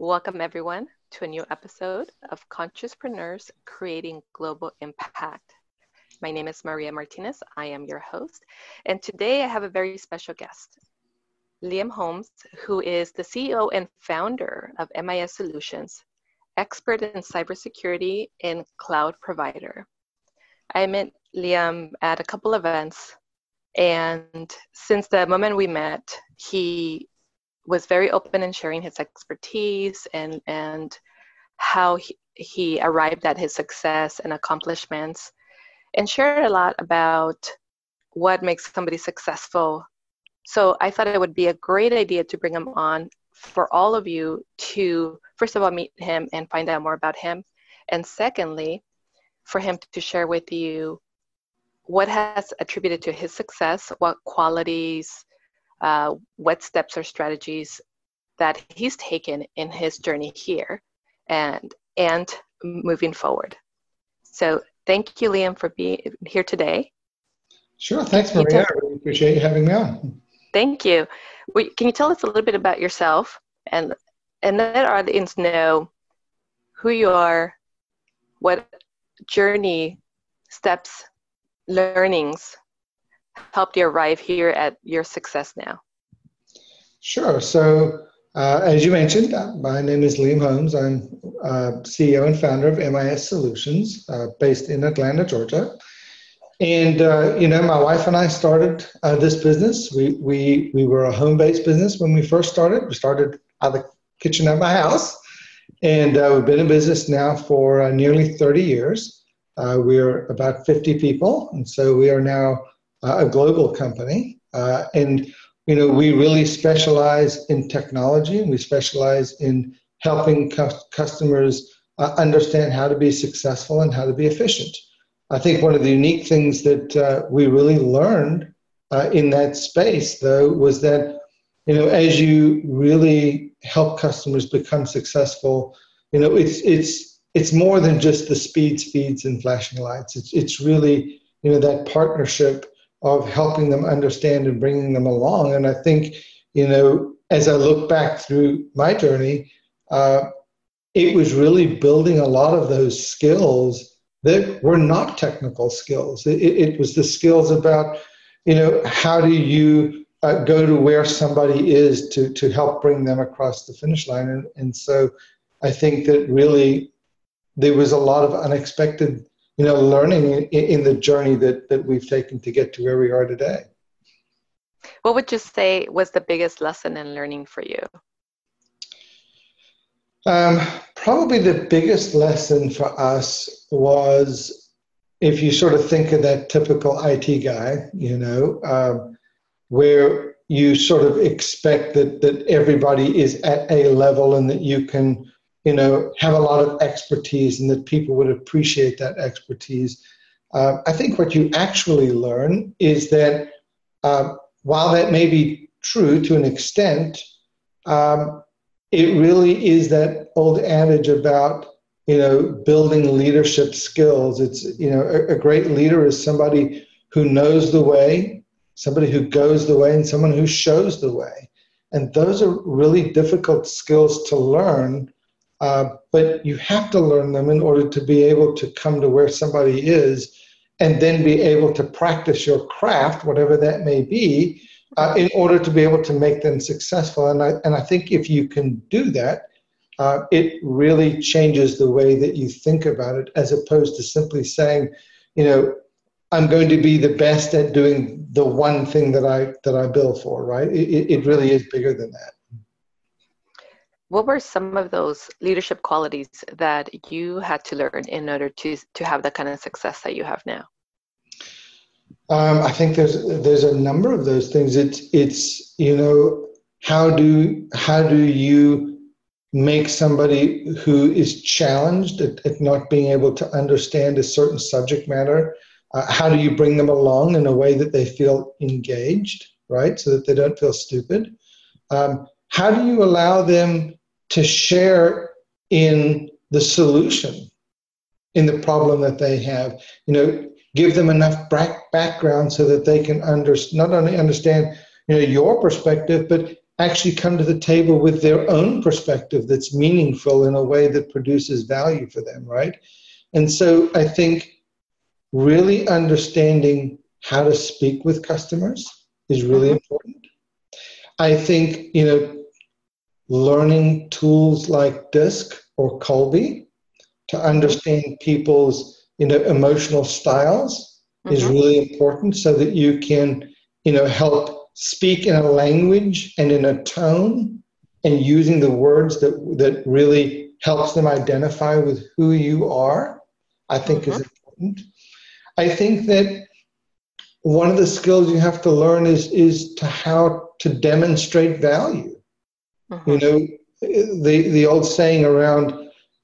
Welcome, everyone, to a new episode of Consciouspreneurs Creating Global Impact. My name is Maria Martinez. I am your host. And today I have a very special guest, Lliam Holmes, who is the CEO and founder of MIS Solutions, expert in cybersecurity and cloud provider. I met Lliam at a couple events, and since the moment we met, he was very open in sharing his expertise and and how he, he arrived at his success and accomplishments and shared a lot about what makes somebody successful. So i thought it would be a great idea to bring him on for all of you to first of all meet him and find out more about him and secondly for him to share with you what has attributed to his success what qualities uh, what steps or strategies that he's taken in his journey here and and moving forward. So thank you, Lliam, for being here today. Sure. Thanks, Maria. I really appreciate you having me on. Thank you. Can you tell us a little bit about yourself and and let our audience know who you are, what journey, steps, learnings helped you arrive here at your success now? Sure. So, uh, as you mentioned, uh, my name is Lliam Holmes. I'm uh, CEO and founder of MIS Solutions, uh, based in Atlanta, Georgia. And uh, you know, my wife and I started uh, this business. We we we were a home-based business when we first started. We started out of the kitchen of my house, and we've been in business now for nearly 30 years. we're about 50 people, and so we are now a global company. Uh, and you know, we really specialize in technology, and we specialize in helping cu- customers uh, understand how to be successful and how to be efficient. I think one of the unique things that uh, we really learned in that space, though, was that you know, as you really help customers become successful, you know, it's it's it's more than just the speed, speeds, and flashing lights. It's it's really you know that partnership of helping them understand and bringing them along. And I think, you know, as I look back through my journey, uh, it was really building a lot of those skills that were not technical skills. It, it was the skills about, you know, how do you uh, go to where somebody is to, to help bring them across the finish line. And, and so I think that really there was a lot of unexpected you know, learning in, in the journey that, that we've taken to get to where we are today. What would you say was the biggest lesson in learning for you? Um, probably the biggest lesson for us was if you sort of think of that typical IT guy, you know, um, where you sort of expect that, that everybody is at a level and that you can you know, have a lot of expertise and that people would appreciate that expertise. Uh, I think what you actually learn is that uh, while that may be true to an extent, um, it really is that old adage about you know building leadership skills. It's you know a, a great leader is somebody who knows the way, somebody who goes the way, and someone who shows the way. And those are really difficult skills to learn uh, but you have to learn them in order to be able to come to where somebody is and then be able to practice your craft, whatever that may be, uh, in order to be able to make them successful. And I, and I think if you can do that, uh, it really changes the way that you think about it as opposed to simply saying, you know, I'm going to be the best at doing the one thing that I that I bill for, right? It, it really is bigger than that what were some of those leadership qualities that you had to learn in order to to have the kind of success that you have now? Um, i think there's there's a number of those things. It's it's you know how do how do you make somebody who is challenged at, at not being able to understand a certain subject matter uh, how do you bring them along in a way that they feel engaged right? So that they don't feel stupid. Um, how do you allow them to share in the solution in the problem that they have you know give them enough back, background so that they can under, not only understand you know your perspective but actually come to the table with their own perspective that's meaningful in a way that produces value for them, right? And so I think really understanding how to speak with customers is really mm-hmm. important. I think, you know, learning tools like DISC or Kolbe to mm-hmm. understand people's, you know, emotional styles mm-hmm. is really important so that you can, you know, help speak in a language and in a tone and using the words that that really helps them identify with who you are, I think mm-hmm. is important. I think that one of the skills you have to learn is is to how to demonstrate value. Mm-hmm. You know, the the old saying around,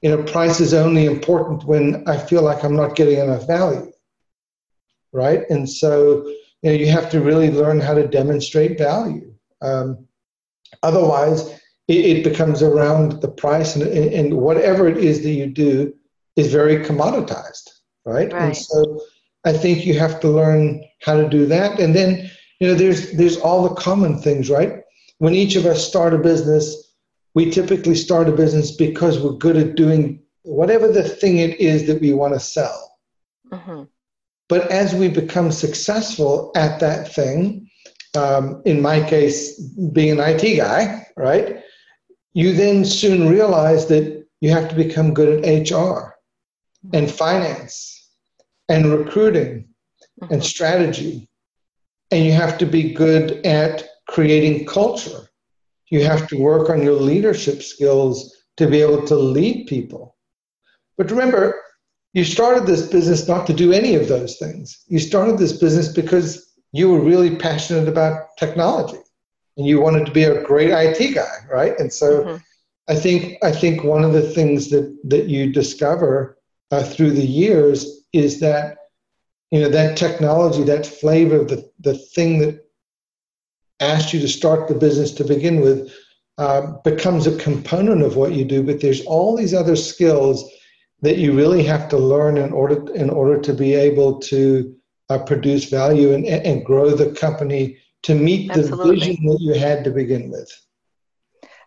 you know, price is only important when I feel like I'm not getting enough value. Right, and so you know you have to really learn how to demonstrate value. Um, otherwise, it, it, becomes around the price, and, and whatever it is that you do is very commoditized. Right, right. and so I think you have to learn how to do that. And then, you know, there's there's all the common things, right? When each of us start a business, we typically start a business because we're good at doing whatever the thing it is that we want to sell. Mm-hmm. But as we become successful at that thing, um, in my case, being an IT guy, right? You then soon realize that you have to become good at HR and finance and recruiting and mm-hmm. strategy. And you have to be good at creating culture. You have to work on your leadership skills to be able to lead people. But remember, you started this business not to do any of those things. You started this business because you were really passionate about technology and you wanted to be a great IT guy, right? And so mm-hmm. I think I think one of the things that that you discover uh, through the years is that you know that technology, that flavor, the the thing that asked you to start the business to begin with, uh, becomes a component of what you do. But there's all these other skills that you really have to learn in order in order to be able to uh, produce value and, and grow the company to meet Absolutely. the vision that you had to begin with.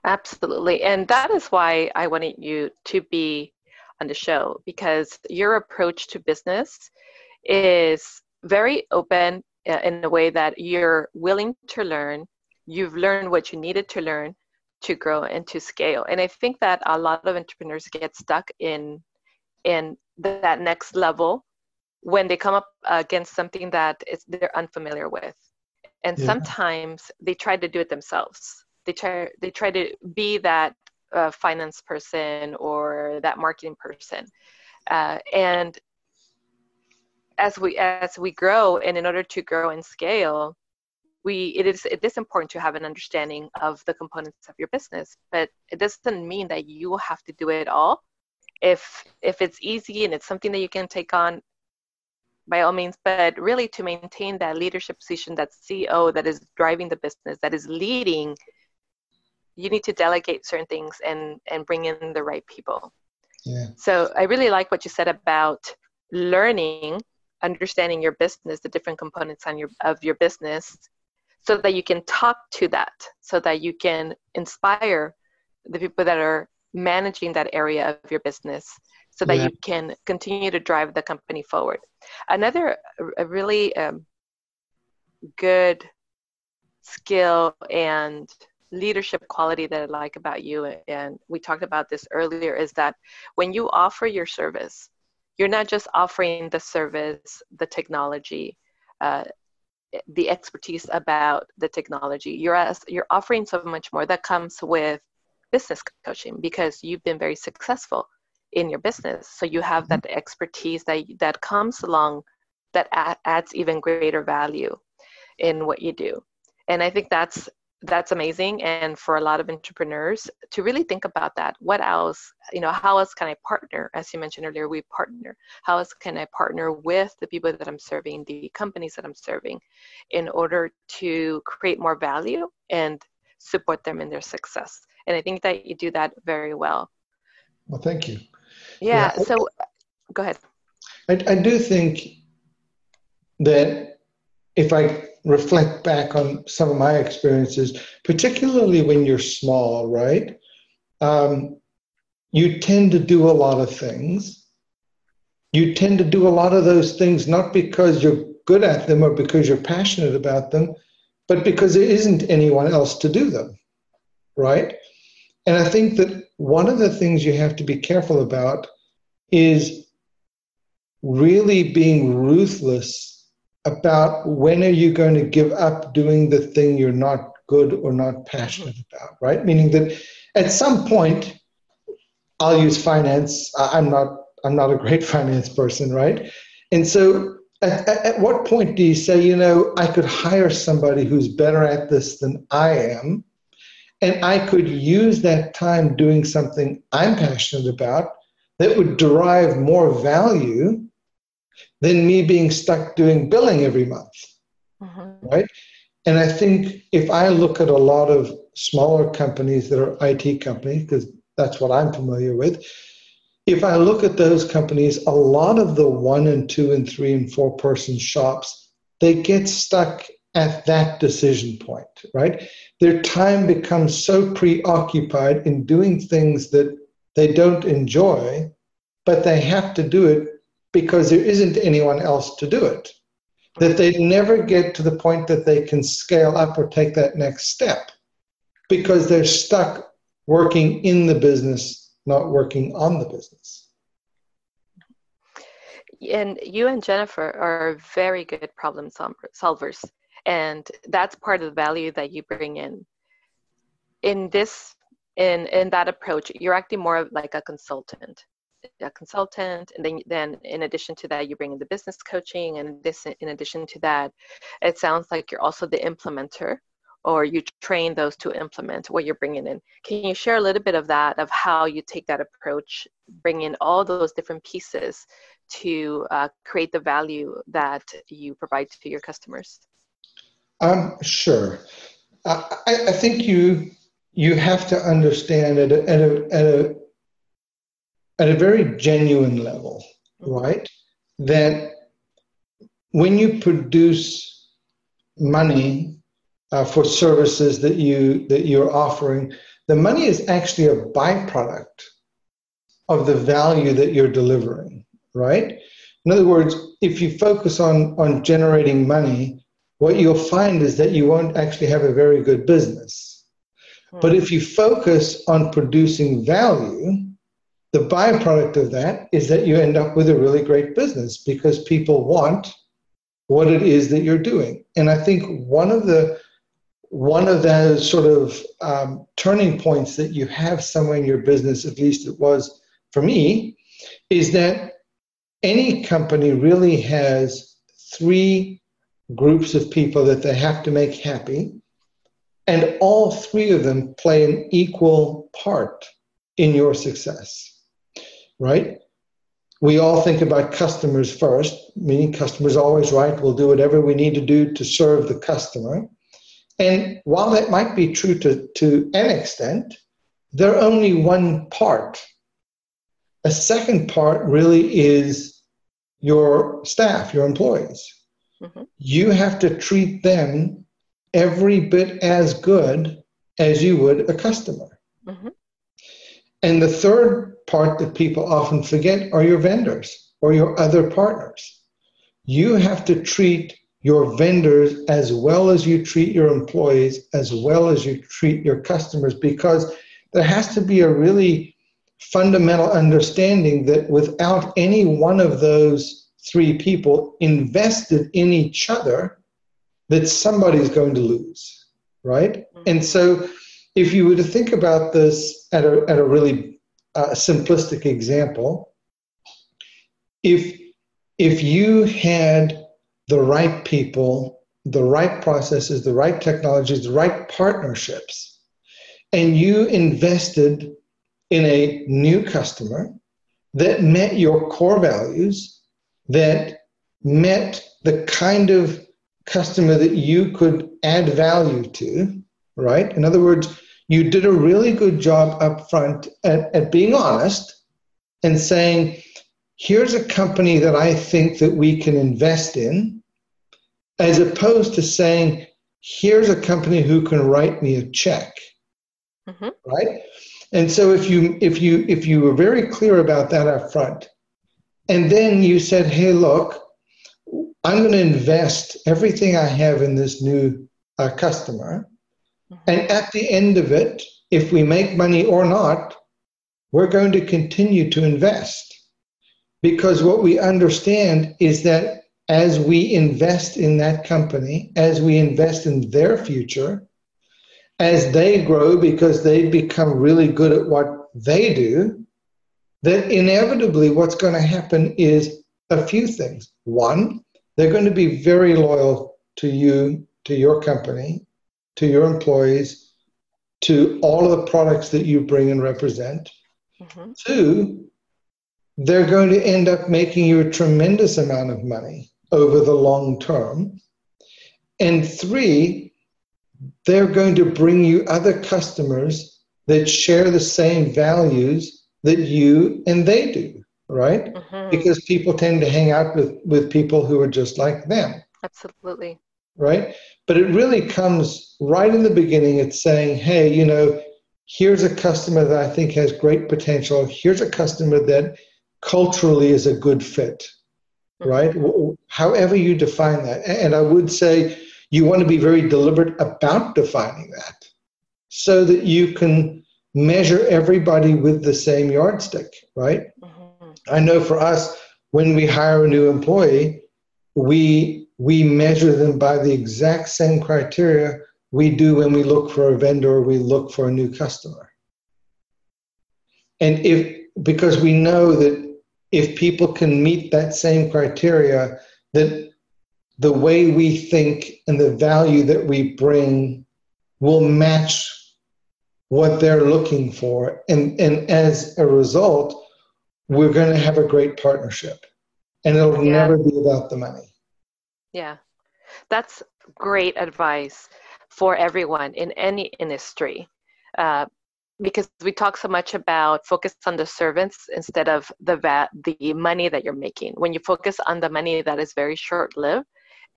Absolutely. And that is why I wanted you to be on the show because your approach to business is very open in a way that you're willing to learn. You've learned what you needed to learn to grow and to scale. And I think that a lot of entrepreneurs get stuck in in that next level when they come up against something that is, they're unfamiliar with. And yeah. sometimes they try to do it themselves. They try they try to be that uh, finance person or that marketing person uh, and as we as we grow and in order to grow and scale we it is it is important to have an understanding of the components of your business but it doesn't mean that you have to do it all if if it's easy and it's something that you can take on by all means but really to maintain that leadership position that ceo that is driving the business that is leading you need to delegate certain things and and bring in the right people yeah. so i really like what you said about learning understanding your business the different components on your of your business so that you can talk to that so that you can inspire the people that are managing that area of your business so that yeah. you can continue to drive the company forward another a really um, good skill and leadership quality that I like about you, and we talked about this earlier, is that when you offer your service, you're not just offering the service, the technology, uh, the expertise about the technology. You're as, you're offering so much more that comes with business coaching because you've been very successful in your business. So you have that expertise that that comes along that adds even greater value in what you do. And I think that's that's amazing and for a lot of entrepreneurs to really think about that. What else you know how else can i partner? As you mentioned earlier we partner. How else can i partner with the people that i'm serving the companies that i'm serving in order to create more value and support them in their success? And i think that you do that very well. Well thank you. Yeah, yeah. so go ahead. I, I do think that if i reflect back on some of my experiences, particularly when you're small, right? Um, you tend to do a lot of things. You tend to do a lot of those things not because you're good at them or because you're passionate about them, but because there isn't anyone else to do them, right? And I think that one of the things you have to be careful about is really being ruthless about when are you going to give up doing the thing you're not good or not passionate mm-hmm. about, right? Meaning that at some point, I'll use finance. I'm not. I'm not a great finance person, right? And so, at, at what point do you say, you know, I could hire somebody who's better at this than I am, and I could use that time doing something I'm passionate about that would derive more value than me being stuck doing billing every month. Mm-hmm. Right? And I think if I look at a lot of smaller companies that are IT companies, because that's what I'm familiar with, if I look at those companies, a lot of the one and two and three and four person shops, they get stuck at that decision point, right? Their time becomes so preoccupied in doing things that they don't enjoy, but they have to do it because there isn't anyone else to do it. That they never get to the point that they can scale up or take that next step because they're stuck working in the business, not working on the business. And you and Jennifer are very good problem solvers and that's part of the value that you bring in in this in in that approach you're acting more like a consultant a consultant and then then in addition to that you bring in the business coaching and this in addition to that it sounds like you're also the implementer or you train those to implement what you're bringing in can you share a little bit of that of how you take that approach bring in all those different pieces to uh, create the value that you provide to your customers um, sure. I, I think you you have to understand at a, at a, at a, at a very genuine level, right? That when you produce money uh, for services that you that you're offering, the money is actually a byproduct of the value that you're delivering, right? In other words, if you focus on on generating money, what you'll find is that you won't actually have a very good business. Hmm. But if you focus on producing value, the byproduct of that is that you end up with a really great business because people want what it is that you're doing. And I think one of the one of those sort of um, turning points that you have somewhere in your business, at least it was for me, is that any company really has three groups of people that they have to make happy. And all three of them play an equal part in your success, right? We all think about customers first, meaning customers always right. We'll do whatever we need to do to serve the customer. And while that might be true to, to an extent, they're only one part. A second part really is your staff, your employees. Mm-hmm. You have to treat them every bit as good as you would a customer. Mm-hmm. And the third part that people often forget are your vendors or your other partners. You have to treat your vendors as well as you treat your employees, as well as you treat your customers, because there has to be a really fundamental understanding that without any one of those three people invested in each other that somebody's going to lose, right? Mm-hmm. And so, if you were to think about this at a, at a really uh, simplistic example, if if you had the right people, the right processes, the right technologies, the right partnerships, and you invested in a new customer that met your core values that met the kind of customer that you could add value to, right? In other words, you did a really good job up front at, at being honest and saying, here's a company that I think that we can invest in. as opposed to saying, here's a company who can write me a check. Mm-hmm. Right? And so if you if you if you were very clear about that up front, and then you said, hey, look, I'm going to invest everything I have in this new uh, customer. Mm-hmm. And at the end of it, if we make money or not, we're going to continue to invest. Because what we understand is that as we invest in that company, as we invest in their future, as they grow because they become really good at what they do, that inevitably what's going to happen is a few things. One, they're going to be very loyal to you, to your company, to your employees, to all of the products that you bring and represent. Mm-hmm. Two, they're going to end up making you a tremendous amount of money over the long term. And three, they're going to bring you other customers that share the same values that you and they do, right? Mm-hmm. Because people tend to hang out with, with people who are just like them. Absolutely. Right? But it really comes right in the beginning. It's saying, hey, you know, here's a customer that I think has great potential. Here's a customer that culturally is a good fit, mm-hmm. right? However you define that. And I would say you want to be very deliberate about defining that so that you can measure everybody with the same yardstick, right? Mm-hmm. I know for us, when we hire a new employee, we we measure them by the exact same criteria we do when we look for a vendor or we look for a new customer. And if because we know that if people can meet that same criteria, that the way we think and the value that we bring will match what they're looking for. And, and as a result, we're going to have a great partnership. And it'll yeah. never be about the money. Yeah. That's great advice for everyone in any industry. Uh, because we talk so much about focus on the servants instead of the va- the money that you're making. When you focus on the money that is very short lived,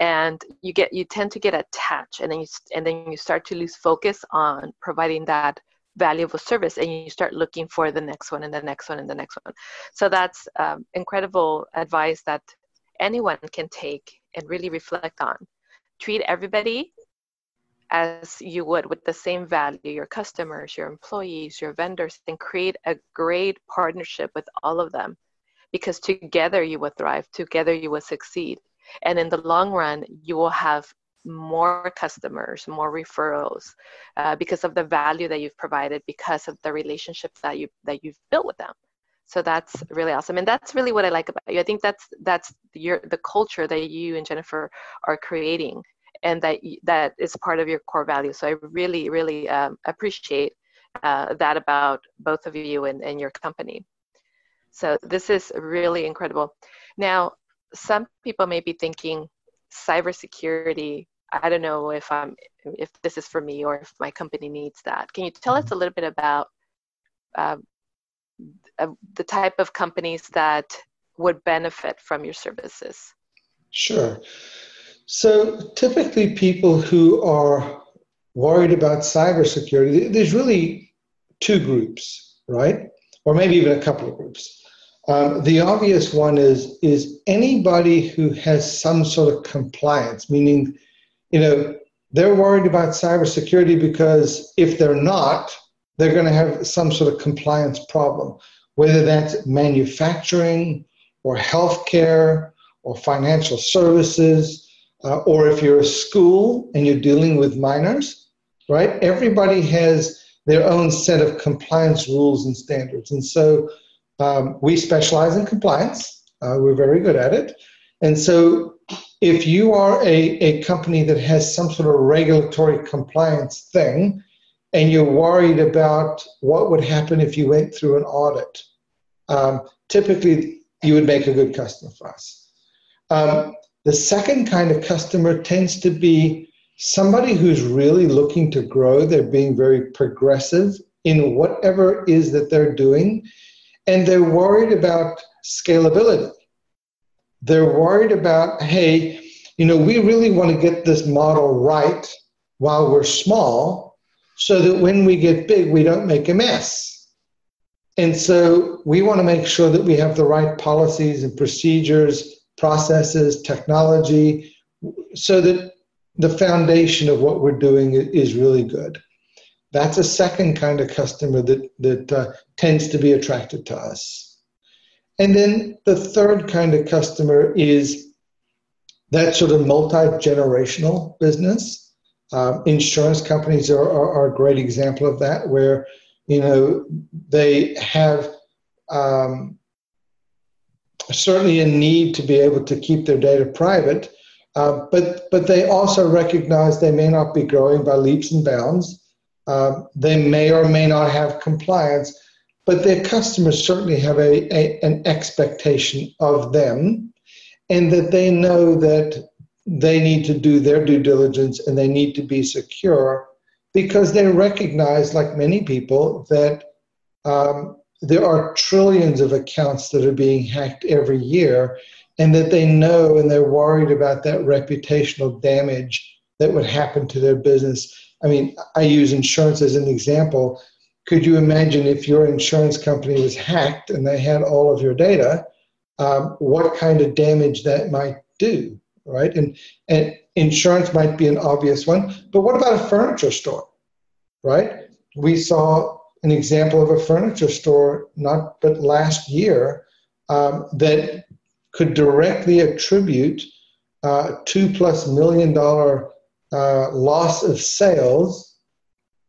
and you get you tend to get attached and then you and then you start to lose focus on providing that valuable service and you start looking for the next one and the next one and the next one so that's um, incredible advice that anyone can take and really reflect on. Treat everybody as you would with the same value your customers your employees your vendors and create a great partnership with all of them. Because together you will thrive together you will succeed. And in the long run you will have more customers more referrals uh, because of the value that you've provided because of the relationship that you that you've built with them so that's really awesome and that's really what i like about you i think that's that's your the culture that you and jennifer are creating and that that is part of your core value so i really really um, appreciate uh, that about both of you and, and your company so this is really incredible now some people may be thinking cybersecurity. I don't know if I'm if this is for me or if my company needs that. Can you tell us a little bit about um, uh, the type of companies that would benefit from your services? Sure. So typically, people who are worried about cybersecurity, there's really two groups, right? Or maybe even a couple of groups. Um, the obvious one is is anybody who has some sort of compliance, meaning, you know, they're worried about cybersecurity because if they're not, they're going to have some sort of compliance problem, whether that's manufacturing or healthcare or financial services, uh, or if you're a school and you're dealing with minors, right? Everybody has their own set of compliance rules and standards, and so um, we specialize in compliance. Uh, we're very good at it. And so if you are a, a company that has some sort of regulatory compliance thing and you're worried about what would happen if you went through an audit, um, typically you would make a good customer for us. Um, the second kind of customer tends to be somebody who's really looking to grow. They're being very progressive in whatever it is that they're doing and they're worried about scalability. They're worried about, hey, you know, we really want to get this model right while we're small so that when we get big, we don't make a mess. And so we want to make sure that we have the right policies and procedures, processes, technology, so that the foundation of what we're doing is really good. That's a second kind of customer that, that uh, tends to be attracted to us. And then the third kind of customer is that sort of multi generational business. Um, insurance companies are, are, are, a great example of that, where you know they have um, certainly a need to be able to keep their data private, uh, but but they also recognize they may not be growing by leaps and bounds. Uh, they may or may not have compliance, but their customers certainly have a, a, an expectation of them, and that they know that they need to do their due diligence and they need to be secure because they recognize, like many people, that um, there are trillions of accounts that are being hacked every year, and that they know and they're worried about that reputational damage that would happen to their business. I mean, I use insurance as an example. Could you imagine if your insurance company was hacked and they had all of your data, um, what kind of damage that might do, right? And, and insurance might be an obvious one, but what about a furniture store, right? We saw an example of a furniture store not but last year um, that could directly attribute uh, two plus million dollar uh, loss of sales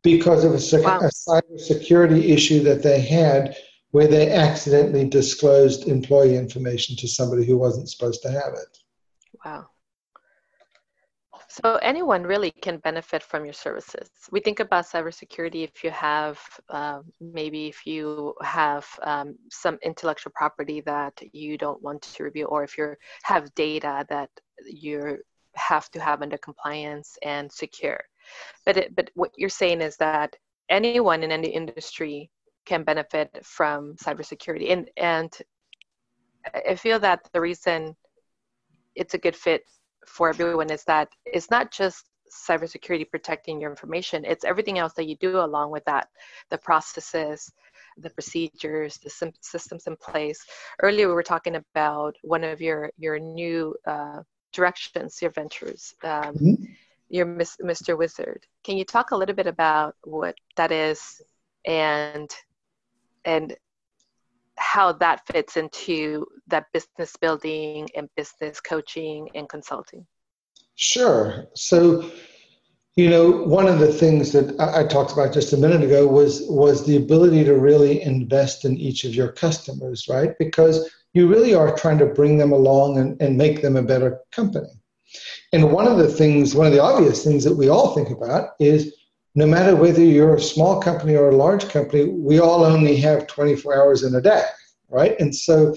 because of a, sec- wow. a cyber security issue that they had where they accidentally disclosed employee information to somebody who wasn't supposed to have it. Wow. So anyone really can benefit from your services. We think about cybersecurity if you have, um, maybe if you have um, some intellectual property that you don't want to review, or if you have data that you have to have under compliance and secure. But it, but what you're saying is that anyone in any industry can benefit from cybersecurity, and and I feel that the reason it's a good fit for everyone is that it's not just cybersecurity protecting your information it's everything else that you do along with that. The processes the procedures the systems in place. Earlier we were talking about one of your your new uh, directions your ventures um, mm-hmm. your mr wizard. Can you talk a little bit about what that is and and how that fits into that business building and business coaching and consulting. Sure. So, you know, one of the things that I, talked about just a minute ago was was the ability to really invest in each of your customers, right? Because you really are trying to bring them along and, and make them a better company. And one of the things, one of the obvious things that we all think about is no matter whether you're a small company or a large company, we all only have 24 hours in a day, right? And so,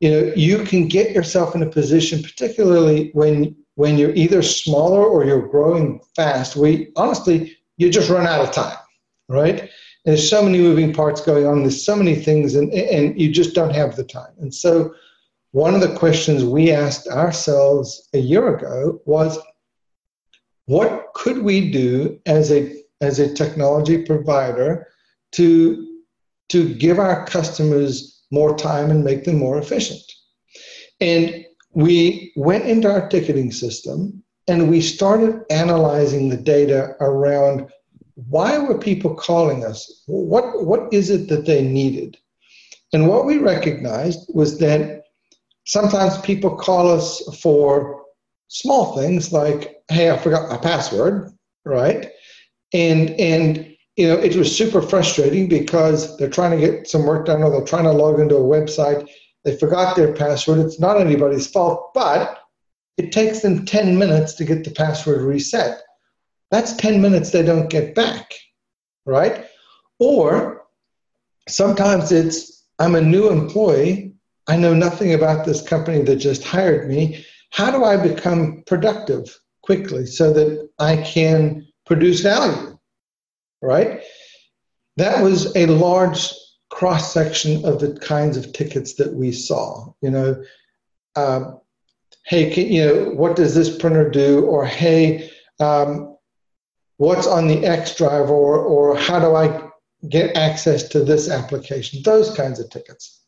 you know, you can get yourself in a position, particularly when when you're either smaller or you're growing fast, we honestly you just run out of time, right? And there's so many moving parts going on. There's so many things, and and you just don't have the time. And so, one of the questions we asked ourselves a year ago was, what could we do as a as a technology provider to, to give our customers more time and make them more efficient. And we went into our ticketing system and we started analyzing the data around why were people calling us? What, what is it that they needed? And what we recognized was that sometimes people call us for small things like, hey, I forgot my password, right? And and you know it was super frustrating because they're trying to get some work done or they're trying to log into a website. They forgot their password. It's not anybody's fault but it takes them 10 minutes to get the password reset. That's 10 minutes they don't get back right? Or sometimes it's i'm a new employee. I know nothing about this company that just hired me. How do i become productive quickly so that i can produce value, right? That was a large cross section of the kinds of tickets that we saw. You know, um, hey, can, you know, what does this printer do? Or hey, um, what's on the X drive? Or or how do I get access to this application? Those kinds of tickets.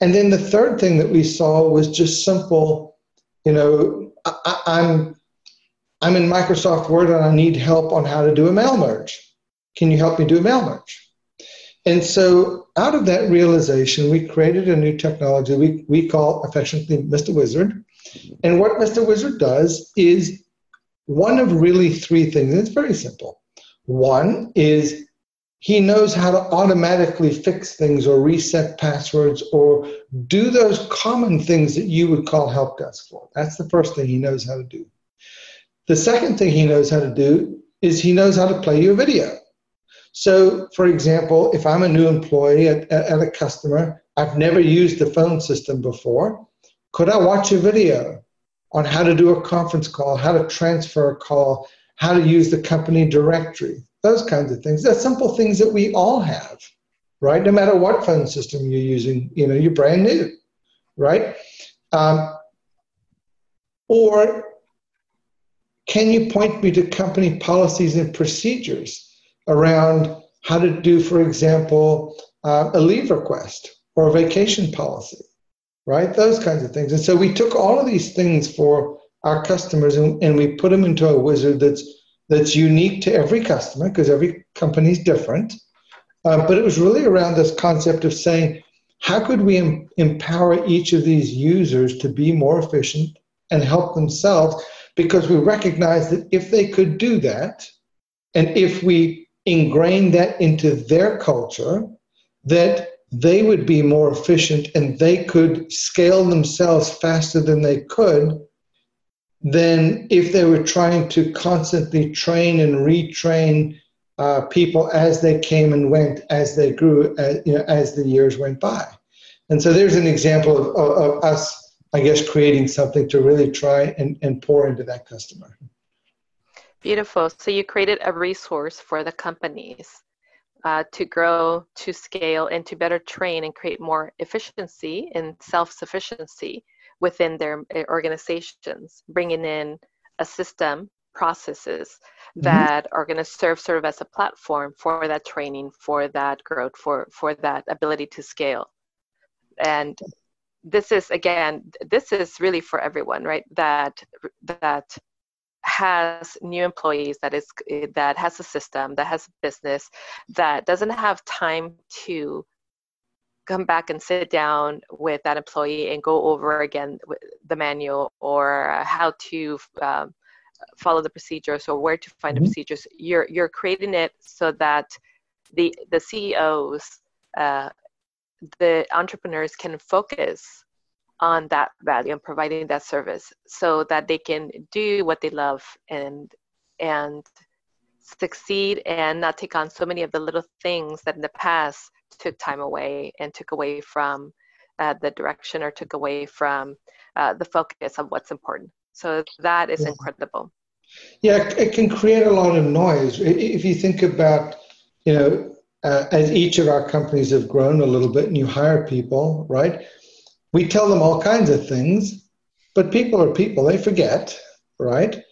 And then the third thing that we saw was just simple, you know, I, I'm I'm in Microsoft Word and I need help on how to do a mail merge. Can you help me do a mail merge? And so out of that realization, we created a new technology we, we call affectionately Mr. Wizard. And what Mr. Wizard does is one of really three things. It's very simple. One is he knows how to automatically fix things or reset passwords or do those common things that you would call help desk for. That's the first thing he knows how to do. The second thing he knows how to do is he knows how to play you a video. So, for example, if I'm a new employee at, at a customer, I've never used the phone system before, could I watch a video on how to do a conference call, how to transfer a call, how to use the company directory? those kinds of things. They're simple things that we all have, right? No matter what phone system you're using, you know, you're brand new, right? Um, or can you point me to company policies and procedures around how to do, for example, uh, a leave request or a vacation policy, right? Those kinds of things. And so we took all of these things for our customers and, and we put them into a wizard that's that's unique to every customer because every company is different. Uh, but it was really around this concept of saying, how could we em- empower each of these users to be more efficient and help themselves? Because we recognize that if they could do that, and if we ingrain that into their culture, that they would be more efficient and they could scale themselves faster than they could than if they were trying to constantly train and retrain uh, people as they came and went, as they grew, as, uh, you know, as the years went by. And so there's an example of, of, of us, I guess, creating something to really try and, and pour into that customer. Beautiful. So you created a resource for the companies uh, to grow, to scale, and to better train and create more efficiency and self sufficiency within their eh, organizations, bringing in a system, processes mm-hmm. that mm-hmm. are going to serve sort of as a platform for that training, for that growth, for for that ability to scale. And this is again, this is really for everyone, right? That that has new employees that is that has a system that has a business that doesn't have time to come back and sit down with that employee and go over again the manual or how to um, follow the procedures or where to find mm-hmm. the procedures. You're you're creating it so that the the CEOs, uh, the entrepreneurs can focus on that value and providing that service so that they can do what they love and and succeed and not take on so many of the little things that in the past took time away and took away from uh, the direction or took away from uh, the focus of what's important. So that is incredible. Yeah, it can create a lot of noise. If you think about, you know, uh, as each of our companies have grown a little bit and you hire people, right? We tell them all kinds of things, but people are people, they forget, right?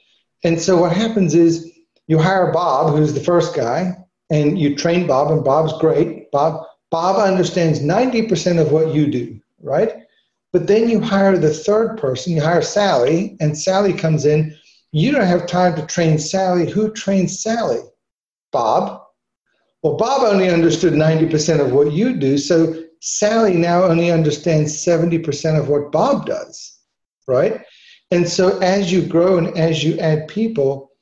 And so what happens is you hire Bob, who's the first guy, and you train Bob, and Bob's great. Bob Bob understands 90% of what you do, right? But then you hire the third person, you hire Sally, and Sally comes in. You don't have time to train Sally. Who trains Sally? Bob. Well, Bob only understood 90% of what you do, so Sally now only understands 70% of what Bob does, right? And so as you grow and as you add people,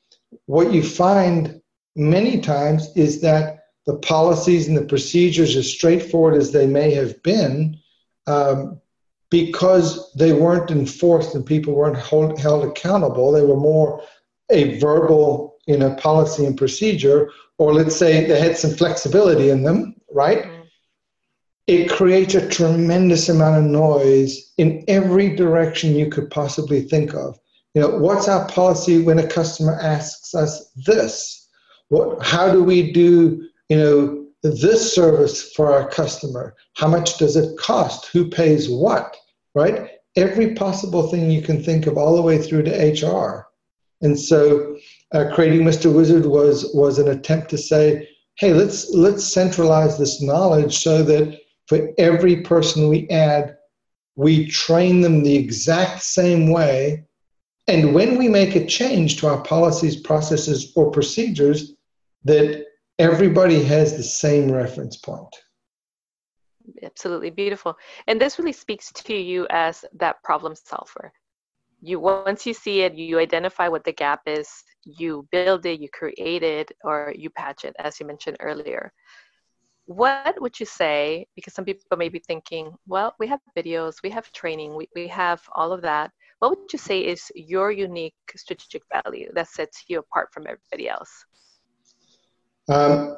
what you find many times is that the policies and the procedures, as straightforward as they may have been, um, because they weren't enforced and people weren't hold, held accountable, they were more a verbal, you know, policy and procedure, or let's say they had some flexibility in them, right? Mm-hmm. It creates a tremendous amount of noise in every direction you could possibly think of. You know, what's our policy when a customer asks us this? What, how do we do you know, this service for our customer, how much does it cost? Who pays what? Right? every possible thing you can think of, all the way through to HR. And so, uh, creating Mr. Wizard was was an attempt to say, hey, let's let's centralize this knowledge so that for every person we add, we train them the exact same way. And when we make a change to our policies, processes, or procedures, that everybody has the same reference point. Absolutely beautiful. And this really speaks to you as that problem solver. You once you see it, you identify what the gap is, you build it, you create it, or you patch it, as you mentioned earlier. What would you say? Because some people may be thinking, well, we have videos, we have training, we, we have all of that. What would you say is your unique strategic value that sets you apart from everybody else? Um,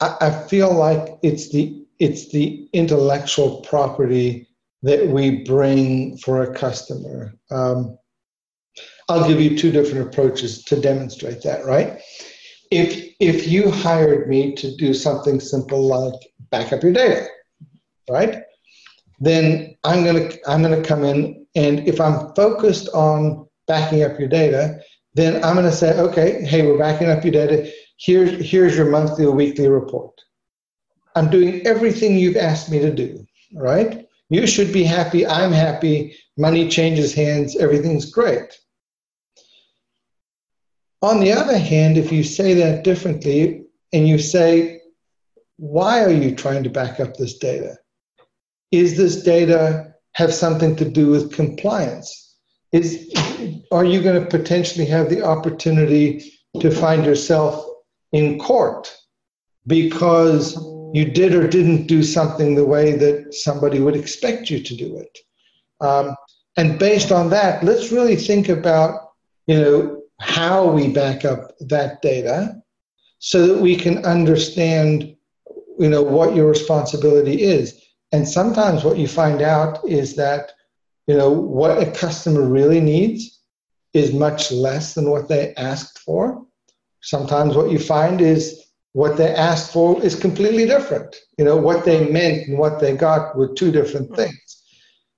I, I feel like it's the it's the intellectual property that we bring for a customer. Um, I'll give you two different approaches to demonstrate that, right? If if you hired me to do something simple like back up your data, right? Then I'm gonna I'm gonna come in and if I'm focused on backing up your data, then I'm gonna say, okay, hey, we're backing up your data. Here's here's your monthly or weekly report. I'm doing everything you've asked me to do, right? You should be happy. I'm happy. Money changes hands. Everything's great. On the other hand, if you say that differently and you say, why are you trying to back up this data? Is this data have something to do with compliance? Is, are you going to potentially have the opportunity to find yourself in court because you did or didn't do something the way that somebody would expect you to do it. Um, and based on that, let's really think about, you know, how we back up that data so that we can understand, you know, what your responsibility is. And sometimes what you find out is that, you know, what a customer really needs is much less than what they asked for. Sometimes what you find is what they asked for is completely different. You know, what they meant and what they got were two different things.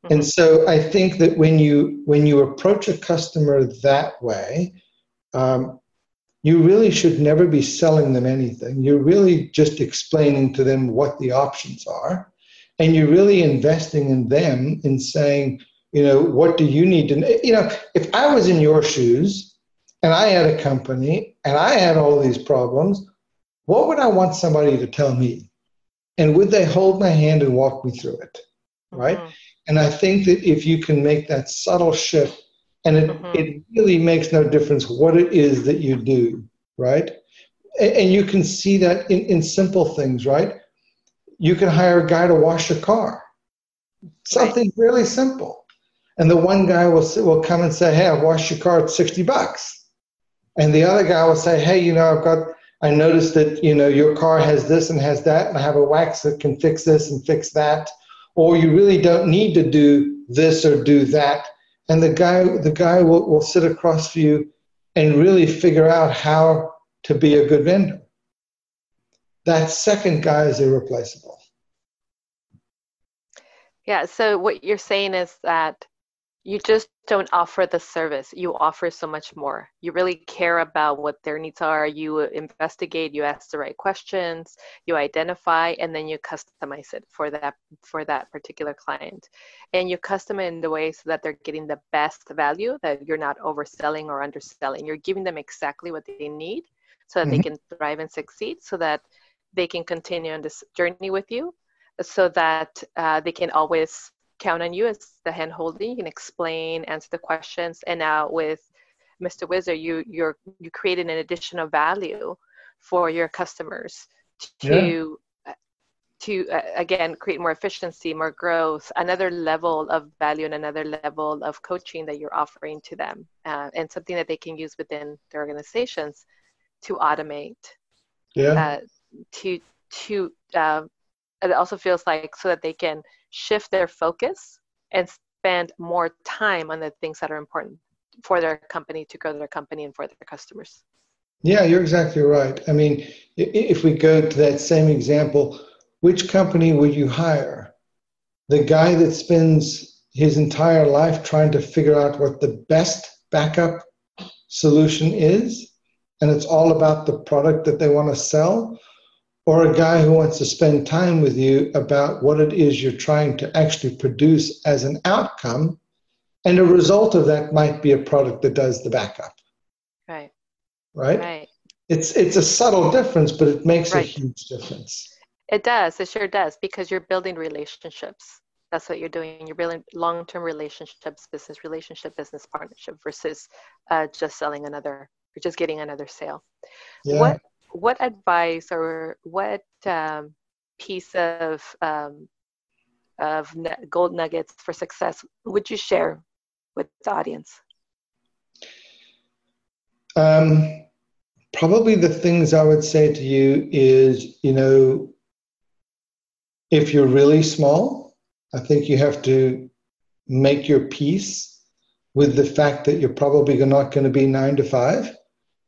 Mm-hmm. And so I think that when you when you approach a customer that way, um, you really should never be selling them anything. You're really just explaining to them what the options are, and you're really investing in them in saying, you know, what do you need to? You know, if I was in your shoes and I had a company and I had all these problems, what would I want somebody to tell me? And would they hold my hand and walk me through it? Right? Mm-hmm. And I think that if you can make that subtle shift, and it, mm-hmm. it really makes no difference what it is that you do, right? And, and you can see that in, in simple things, right? You can hire a guy to wash your car. Something really simple. And the one guy will, will come and say, Hey, I washed your car at 60 bucks. And the other guy will say, Hey, you know, I've got I noticed that you know your car has this and has that, and I have a wax that can fix this and fix that, or you really don't need to do this or do that. And the guy, the guy will, will sit across from you and really figure out how to be a good vendor. That second guy is irreplaceable. Yeah. So what you're saying is that you just don't offer the service. You offer so much more. You really care about what their needs are. You investigate you ask the right questions you identify and then you customize it for that for that particular client. And you custom it in the way so that they're getting the best value that you're not overselling or underselling. You're giving them exactly what they need so that mm-hmm. they can thrive and succeed so that they can continue on this journey with you so that uh, they can always count on you as the hand holding. You can explain, answer the questions, and now with Mr. Wizard, you you're you created an additional value for your customers to yeah. to uh, again create more efficiency, more growth, another level of value, and another level of coaching that you're offering to them, uh, and something that they can use within their organizations to automate. Yeah. Uh, to to uh, it also feels like so that they can shift their focus and spend more time on the things that are important for their company to grow their company and for their customers. Yeah, you're exactly right. I mean, if we go to that same example, which company would you hire? The guy that spends his entire life trying to figure out what the best backup solution is, and it's all about the product that they want to sell, or a guy who wants to spend time with you about what it is you're trying to actually produce as an outcome, and a result of that might be a product that does the backup. Right. Right. Right. It's it's a subtle difference, but it makes Right. a huge difference. It does. It sure does because you're building relationships. That's what you're doing. You're building long-term relationships, business relationship, business partnership versus uh, just selling another or just getting another sale. Yeah. What what advice or what um, piece of um, of gold nuggets for success would you share with the audience? Um, probably the things I would say to you is, you know, if you're really small, I think you have to make your peace with the fact that you're probably not going to be nine to five.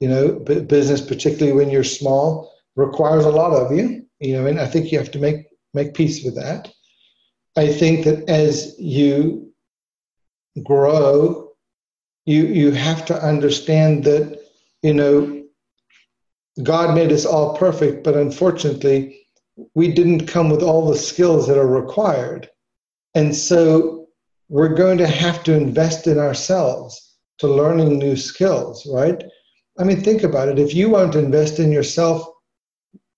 You know, business, particularly when you're small, requires a lot of you. You know, and I think you have to make make peace with that. I think that as you grow, you you have to understand that you know God made us all perfect, but unfortunately, we didn't come with all the skills that are required. And so we're going to have to invest in ourselves to learning new skills, right? I mean, think about it. If you won't invest in yourself,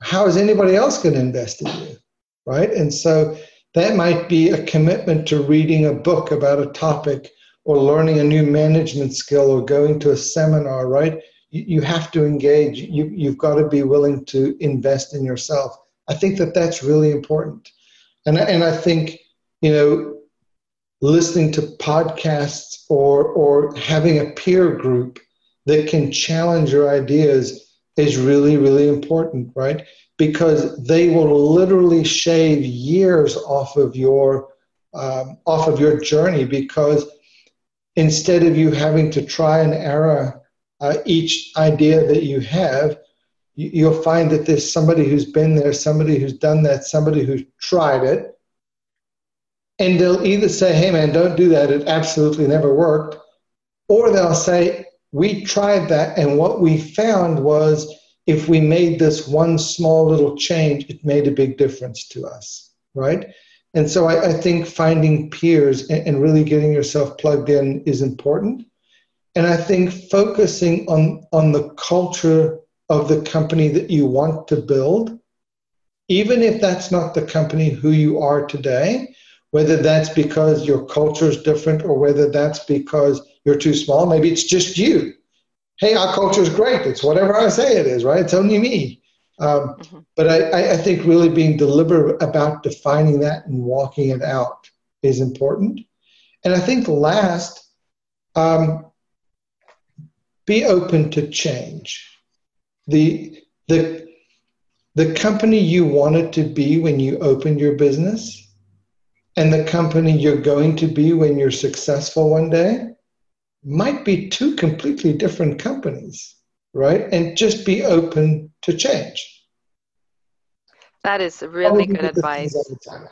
how is anybody else going to invest in you, right? And so that might be a commitment to reading a book about a topic or learning a new management skill or going to a seminar, right? You, have to engage. You, you've got to be willing to invest in yourself. I think that that's really important. And, and I think, you know, listening to podcasts or, or having a peer group that can challenge your ideas is really, really important, right? Because they will literally shave years off of your um, off of your journey. Because instead of you having to try and error uh, each idea that you have, you, you'll find that there's somebody who's been there, somebody who's done that, somebody who's tried it, and they'll either say, "Hey, man, don't do that. It absolutely never worked," or they'll say, we tried that, and what we found was if we made this one small little change, it made a big difference to us, right? And so I, I think finding peers and, and, really getting yourself plugged in is important. And I think focusing on, on the culture of the company that you want to build, even if that's not the company who you are today, whether that's because your culture is different or whether that's because you're too small. Maybe it's just you. Hey, our culture is great. It's whatever I say it is, right? It's only me. Um, mm-hmm. But I, I think really being deliberate about defining that and walking it out is important. And I think last, um, be open to change. The, the, the company you wanted to be when you opened your business and the company you're going to be when you're successful one day might be two completely different companies, right? And just be open to change. That is really good advice.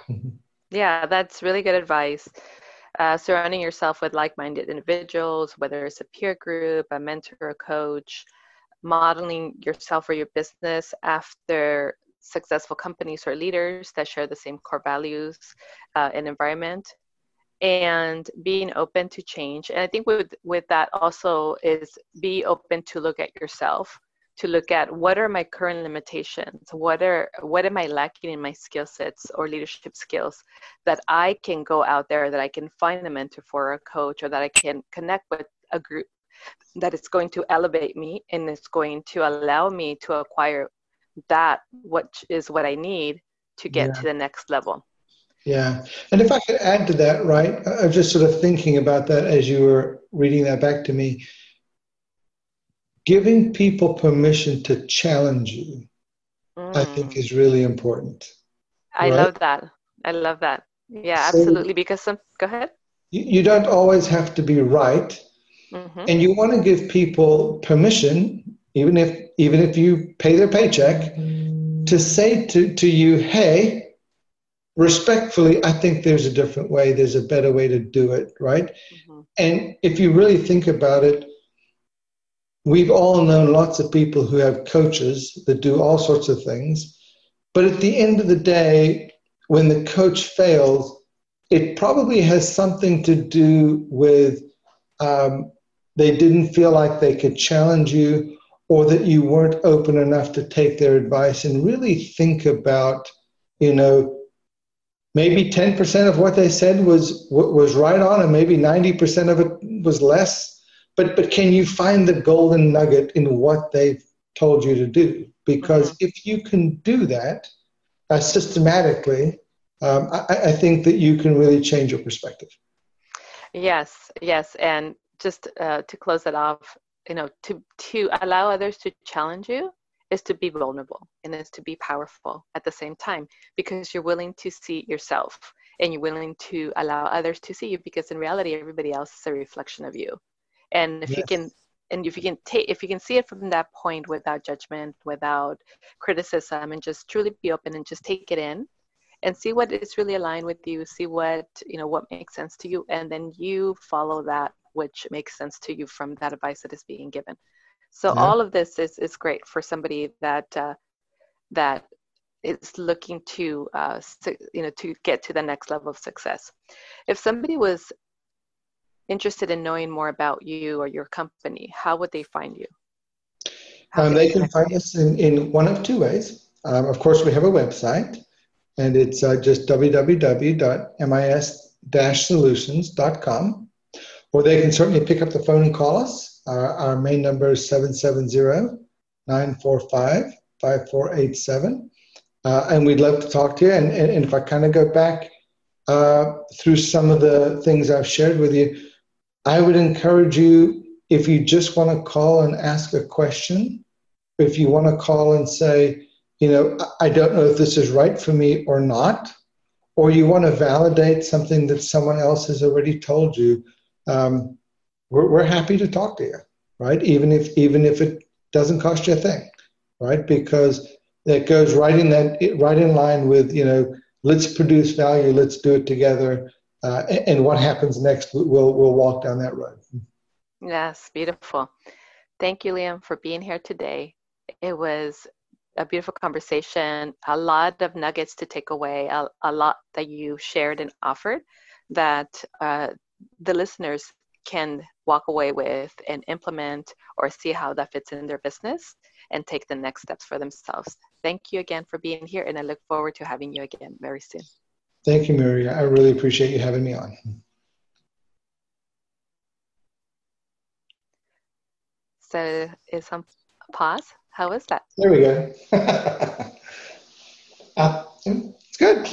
yeah, that's really good advice. Uh, surrounding yourself with like minded individuals, whether it's a peer group, a mentor, a coach, modeling yourself or your business after successful companies or leaders that share the same core values uh, and environment and being open to change. And i think with with that also is be open to look at yourself to look at what are my current limitations? What are what am i lacking in my skill sets or leadership skills that i can go out there that i can find a mentor for a coach or that i can connect with a group that is going to elevate me and it's going to allow me to acquire that which is what i need to get yeah. to the next level yeah. And if I could add to that, right, I was just sort of thinking about that as you were reading that back to me. Giving people permission to challenge you, mm. I think, is really important. I right? love that. I love that. Yeah, so absolutely. Because some, go ahead. You, you don't always have to be right. Mm-hmm. And you want to give people permission, even if even if you pay their paycheck, to say to, to you, hey, respectfully, I think there's a different way. There's a better way to do it, right? Mm-hmm. And if you really think about it, we've all known lots of people who have coaches that do all sorts of things. But at the end of the day, when the coach fails, it probably has something to do with um, they didn't feel like they could challenge you or that you weren't open enough to take their advice and really think about, you know, maybe 10% of what they said was was right on and maybe 90% of it was less. But but can you find the golden nugget in what they've told you to do? Because mm-hmm. if you can do that uh, systematically um, I, I, think that you can really change your perspective. Yes yes and just uh, to close it off you know to to allow others to challenge you is to be vulnerable and is to be powerful at the same time because you're willing to see yourself and you're willing to allow others to see you because in reality everybody else is a reflection of you and if yes. you can and if you can take if you can see it from that point without judgment without criticism and just truly be open and just take it in and see what is really aligned with you see what you know what makes sense to you and then you follow that which makes sense to you from that advice that is being given so yeah. all of this is is great for somebody that uh, that is looking to uh, you know to get to the next level of success. If somebody was interested in knowing more about you or your company, how would they find you? Um, they can find us in, in one of two ways. Um, of course, we have a website, and it's uh, just www.mis-solutions.com. Or they can certainly pick up the phone and call us. Our, our main number is 770 945 5487. Uh, and we'd love to talk to you. And, and, and if I kind of go back uh, through some of the things I've shared with you, I would encourage you if you just want to call and ask a question, if you want to call and say, you know, I don't know if this is right for me or not, or you want to validate something that someone else has already told you, um, we're, we're happy to talk to you, right? Even if even if it doesn't cost you a thing, right? Because it goes right in that right in line with you know let's produce value, let's do it together, uh, and, and what happens next, we'll we'll walk down that road. Yes, beautiful. Thank you, Lliam, for being here today. It was a beautiful conversation, a lot of nuggets to take away, a, a lot that you shared and offered that uh, the listeners can walk away with and implement or see how that fits in their business and take the next steps for themselves. Thank you again for being here, and I look forward to having you again very soon. Thank you, Maria. I really appreciate you having me on. So, is some pause? How was that? There we go. uh, it's good.